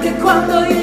anche quando io